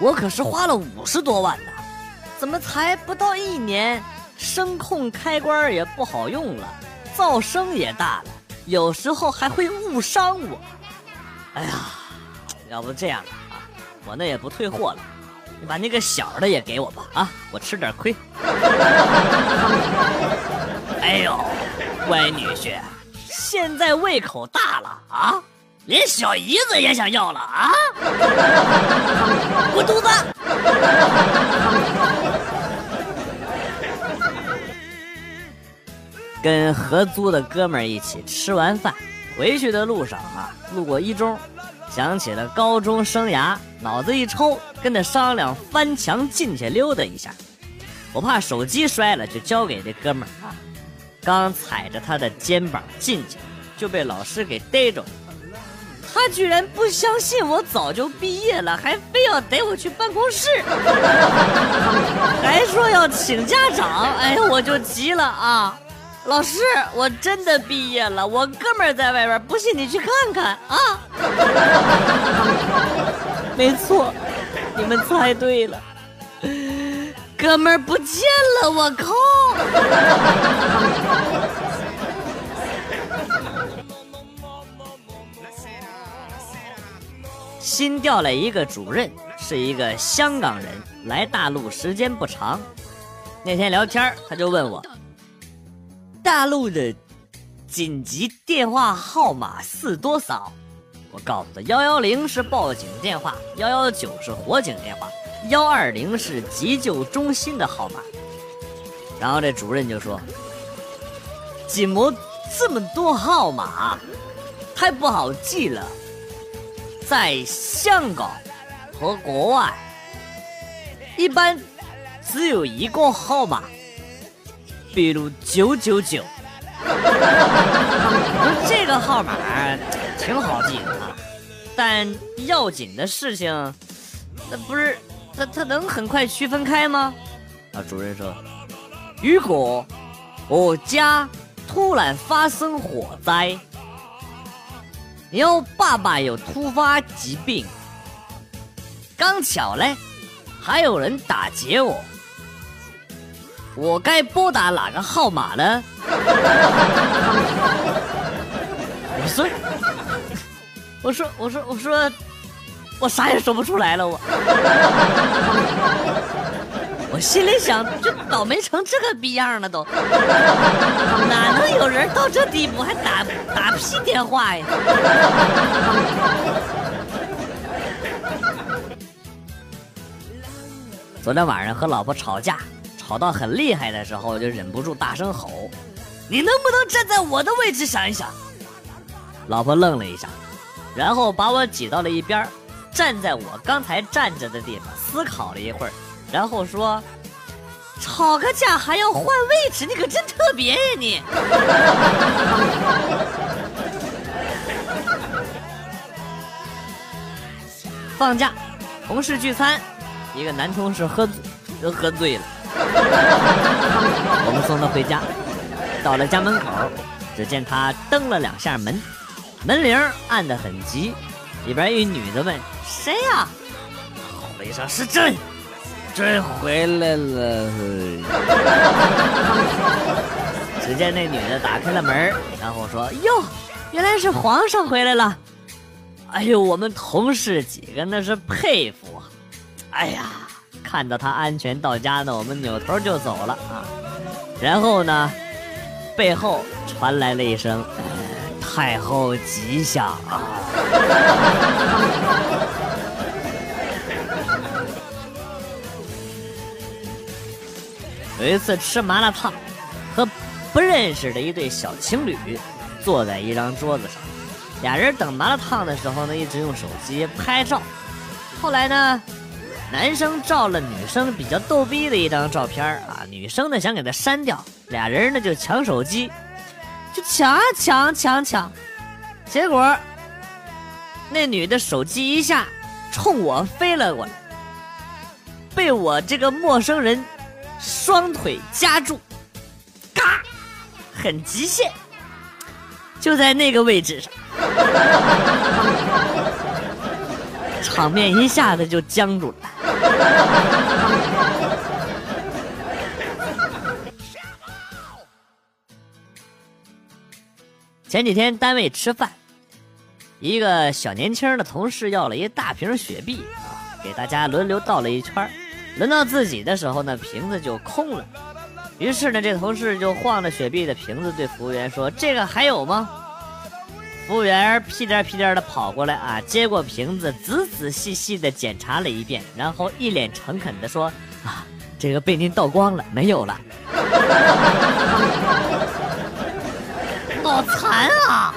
我可是花了五十多万呢，怎么才不到一年，声控开关也不好用了，噪声也大了，有时候还会误伤我。哎呀，要不这样啊，我那也不退货了，你把那个小的也给我吧，啊，我吃点亏。哎呦，乖女婿，现在胃口大了啊！连小姨子也想要了啊！滚犊子！跟合租的哥们儿一起吃完饭，回去的路上啊，路过一中，想起了高中生涯，脑子一抽，跟他商量翻墙进去溜达一下。我怕手机摔了，就交给这哥们儿啊。刚踩着他的肩膀进去，就被老师给逮着了。他居然不相信我早就毕业了，还非要逮我去办公室，还说要请家长。哎呀，我就急了啊！老师，我真的毕业了，我哥们儿在外边，不信你去看看啊！没错，你们猜对了，哥们儿不见了，我靠！新调来一个主任，是一个香港人，来大陆时间不长。那天聊天，他就问我：“大陆的紧急电话号码是多少？”我告诉他：“幺幺零是报警电话，幺幺九是火警电话，幺二零是急救中心的号码。”然后这主任就说：“怎么这么多号码？太不好记了。”在香港和国外，一般只有一个号码，比如九九九。这个号码挺好记的啊，但要紧的事情，那不是他他能很快区分开吗？啊，主任说，如果我家突然发生火灾。因为爸爸有突发疾病，刚巧嘞，还有人打劫我，我该拨打哪个号码呢？我说，我说，我说，我说，我啥也说不出来了，我。我心里想，这倒霉成这个逼样了都，哪能有人到这地步还打打屁电话呀？昨天晚上和老婆吵架，吵到很厉害的时候，就忍不住大声吼：“你能不能站在我的位置想一想？”老婆愣了一下，然后把我挤到了一边，站在我刚才站着的地方，思考了一会儿。然后说：“吵个架还要换位置，你可真特别呀你！” 放假，同事聚餐，一个男同事喝都喝醉了，我们送他回家，到了家门口，只见他蹬了两下门，门铃按得很急，里边一女的问：“谁呀？”吼了一声：“是朕。”真回来了。只见那女的打开了门，然后说：“哟，原来是皇上回来了。”哎呦，我们同事几个那是佩服啊。哎呀，看到他安全到家呢，我们扭头就走了啊。然后呢，背后传来了一声：“太后吉祥啊！”有一次吃麻辣烫，和不认识的一对小情侣坐在一张桌子上，俩人等麻辣烫的时候呢，一直用手机拍照。后来呢，男生照了女生比较逗逼的一张照片啊，女生呢想给他删掉，俩人呢就抢手机，就抢啊抢抢抢，结果那女的手机一下冲我飞了过来，被我这个陌生人双腿夹住，嘎，很极限，就在那个位置上。场面一下子就僵住了。前几天单位吃饭，一个小年轻的同事要了一大瓶雪碧啊，给大家轮流倒了一圈轮到自己的时候呢，瓶子就空了。于是呢，这同事就晃着雪碧的瓶子对服务员说：“这个还有吗？”服务员屁颠屁颠的跑过来啊，接过瓶子，仔仔细细的检查了一遍，然后一脸诚恳的说：“啊，这个被您倒光了，没有了。”脑残啊！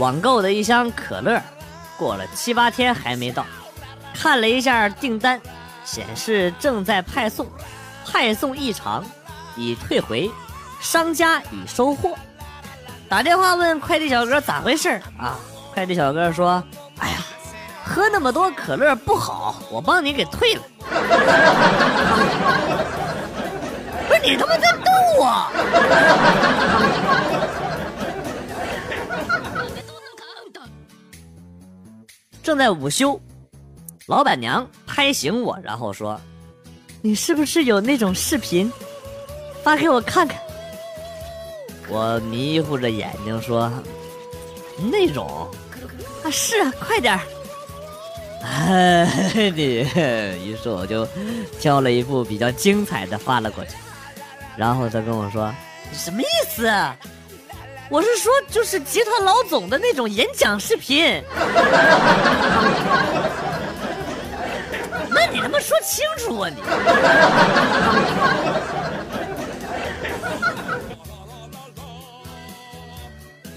网购的一箱可乐，过了七八天还没到，看了一下订单，显示正在派送。派送异常，已退回，商家已收货。打电话问快递小哥咋回事啊？快递小哥说：“哎呀，喝那么多可乐不好，我帮你给退了。”不是你他妈在逗我？正在午休，老板娘拍醒我，然后说。你是不是有那种视频？发给我看看。我迷糊着眼睛说：“那种啊，是啊，快点儿。”你，于是我就挑了一部比较精彩的发了过去。然后他跟我说：“你什么意思？我是说，就是集团老总的那种演讲视频。”那你他妈说清楚啊你！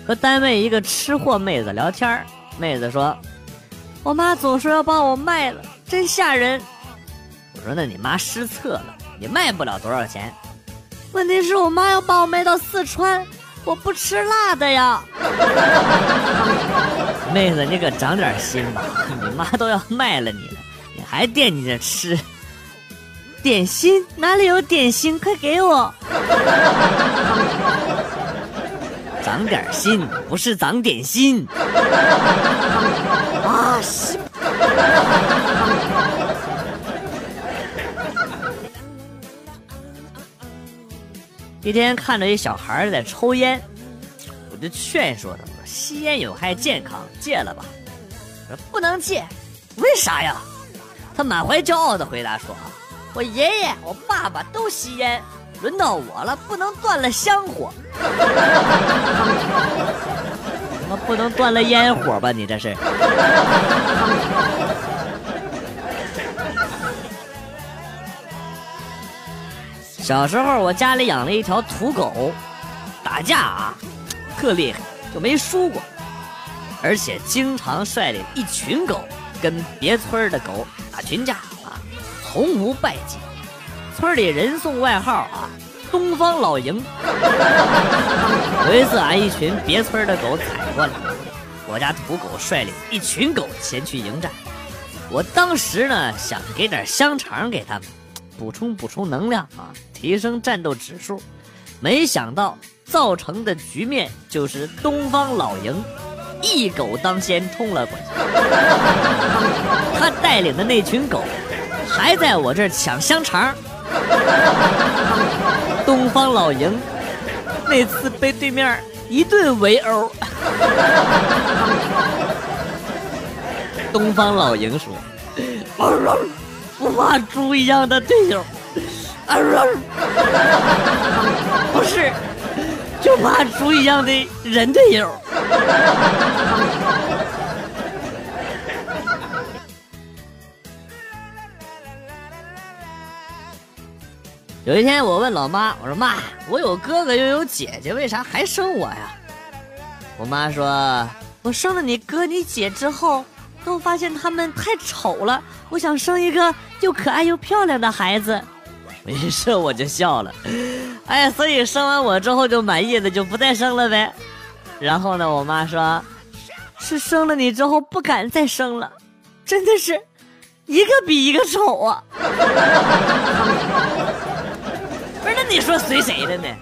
和单位一个吃货妹子聊天妹子说：“我妈总说要把我卖了，真吓人。”我说：“那你妈失策了，你卖不了多少钱。问题是我妈要把我卖到四川，我不吃辣的呀。”妹子，你可长点心吧，你妈都要卖了你了。你还惦记着吃点心？哪里有点心？快给我！长点心，不是长点心。啊！西。一天看着一小孩在抽烟，我就劝说他：“我说吸烟有害健康，戒了吧。”我说不能戒，为啥呀？他满怀骄傲的回答说啊：“我爷爷、我爸爸都吸烟，轮到我了，不能断了香火。怎么不能断了烟火吧？你这是。”小时候我家里养了一条土狗，打架啊，特厉害，就没输过，而且经常率领一群狗跟别村的狗。打群架啊，从无败绩，村里人送外号啊“东方老营”。有一次啊，一群别村的狗踩过来，我家土狗率领一群狗前去迎战。我当时呢想给点香肠给他们，补充补充能量啊，提升战斗指数。没想到造成的局面就是东方老营。一狗当先冲了过去，他带领的那群狗还在我这儿抢香肠。东方老营那次被对面一顿围殴。东方老营说：“不怕猪一样的队友，啊 不是。”就怕猪一样的人队友。有一天，我问老妈：“我说妈，我有哥哥又有姐姐，为啥还生我呀？”我妈说，我生了你哥你姐之后，都发现他们太丑了，我想生一个又可爱又漂亮的孩子。没事我就笑了，哎，所以生完我之后就满意的就不再生了呗。然后呢，我妈说，是生了你之后不敢再生了，真的是一个比一个丑啊。不是，那你说随谁的呢？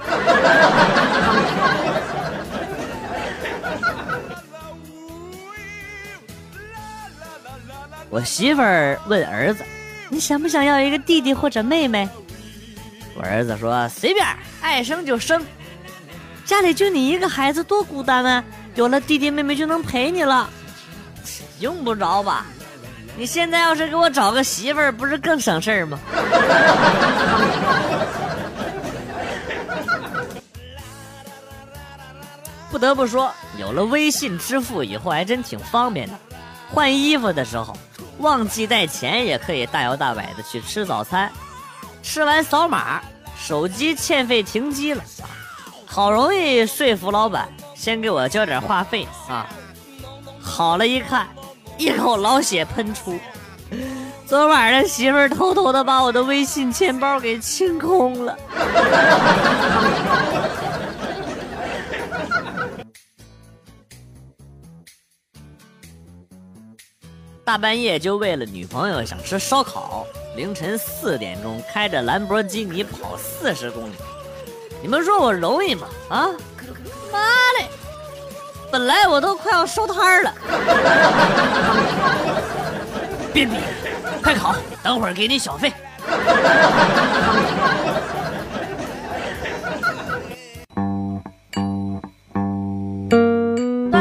我媳妇儿问儿子：“你想不想要一个弟弟或者妹妹？”我儿子说：“随便，爱生就生。家里就你一个孩子，多孤单啊！有了弟弟妹妹就能陪你了。用不着吧？你现在要是给我找个媳妇儿，不是更省事儿吗？” 不得不说，有了微信支付以后，还真挺方便的。换衣服的时候，忘记带钱也可以大摇大摆的去吃早餐。吃完扫码，手机欠费停机了，好容易说服老板先给我交点话费啊！好了一看，一口老血喷出。昨晚上媳妇儿偷偷的把我的微信钱包给清空了。大半夜就为了女朋友想吃烧烤。凌晨四点钟开着兰博基尼跑四十公里，你们说我容易吗？啊，妈嘞！本来我都快要收摊了。别比，快烤，等会儿给你小费。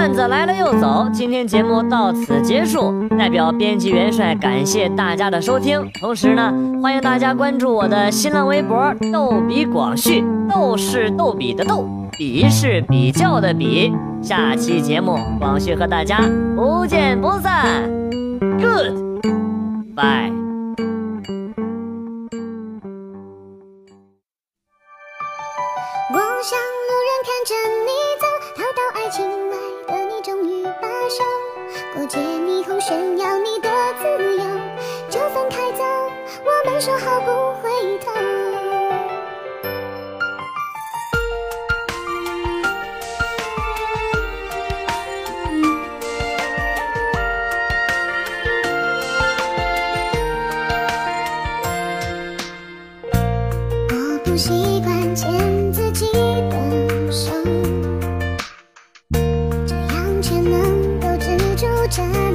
段子来了又走，今天节目到此结束。代表编辑元帅感谢大家的收听，同时呢，欢迎大家关注我的新浪微博“逗比广旭”，逗是逗比的逗，比是比较的比。下期节目，广旭和大家不见不散。Good，bye。我像路人看着你走，逃到爱情手，过街霓虹炫耀你的自由，就分开走，我们说好不回头。time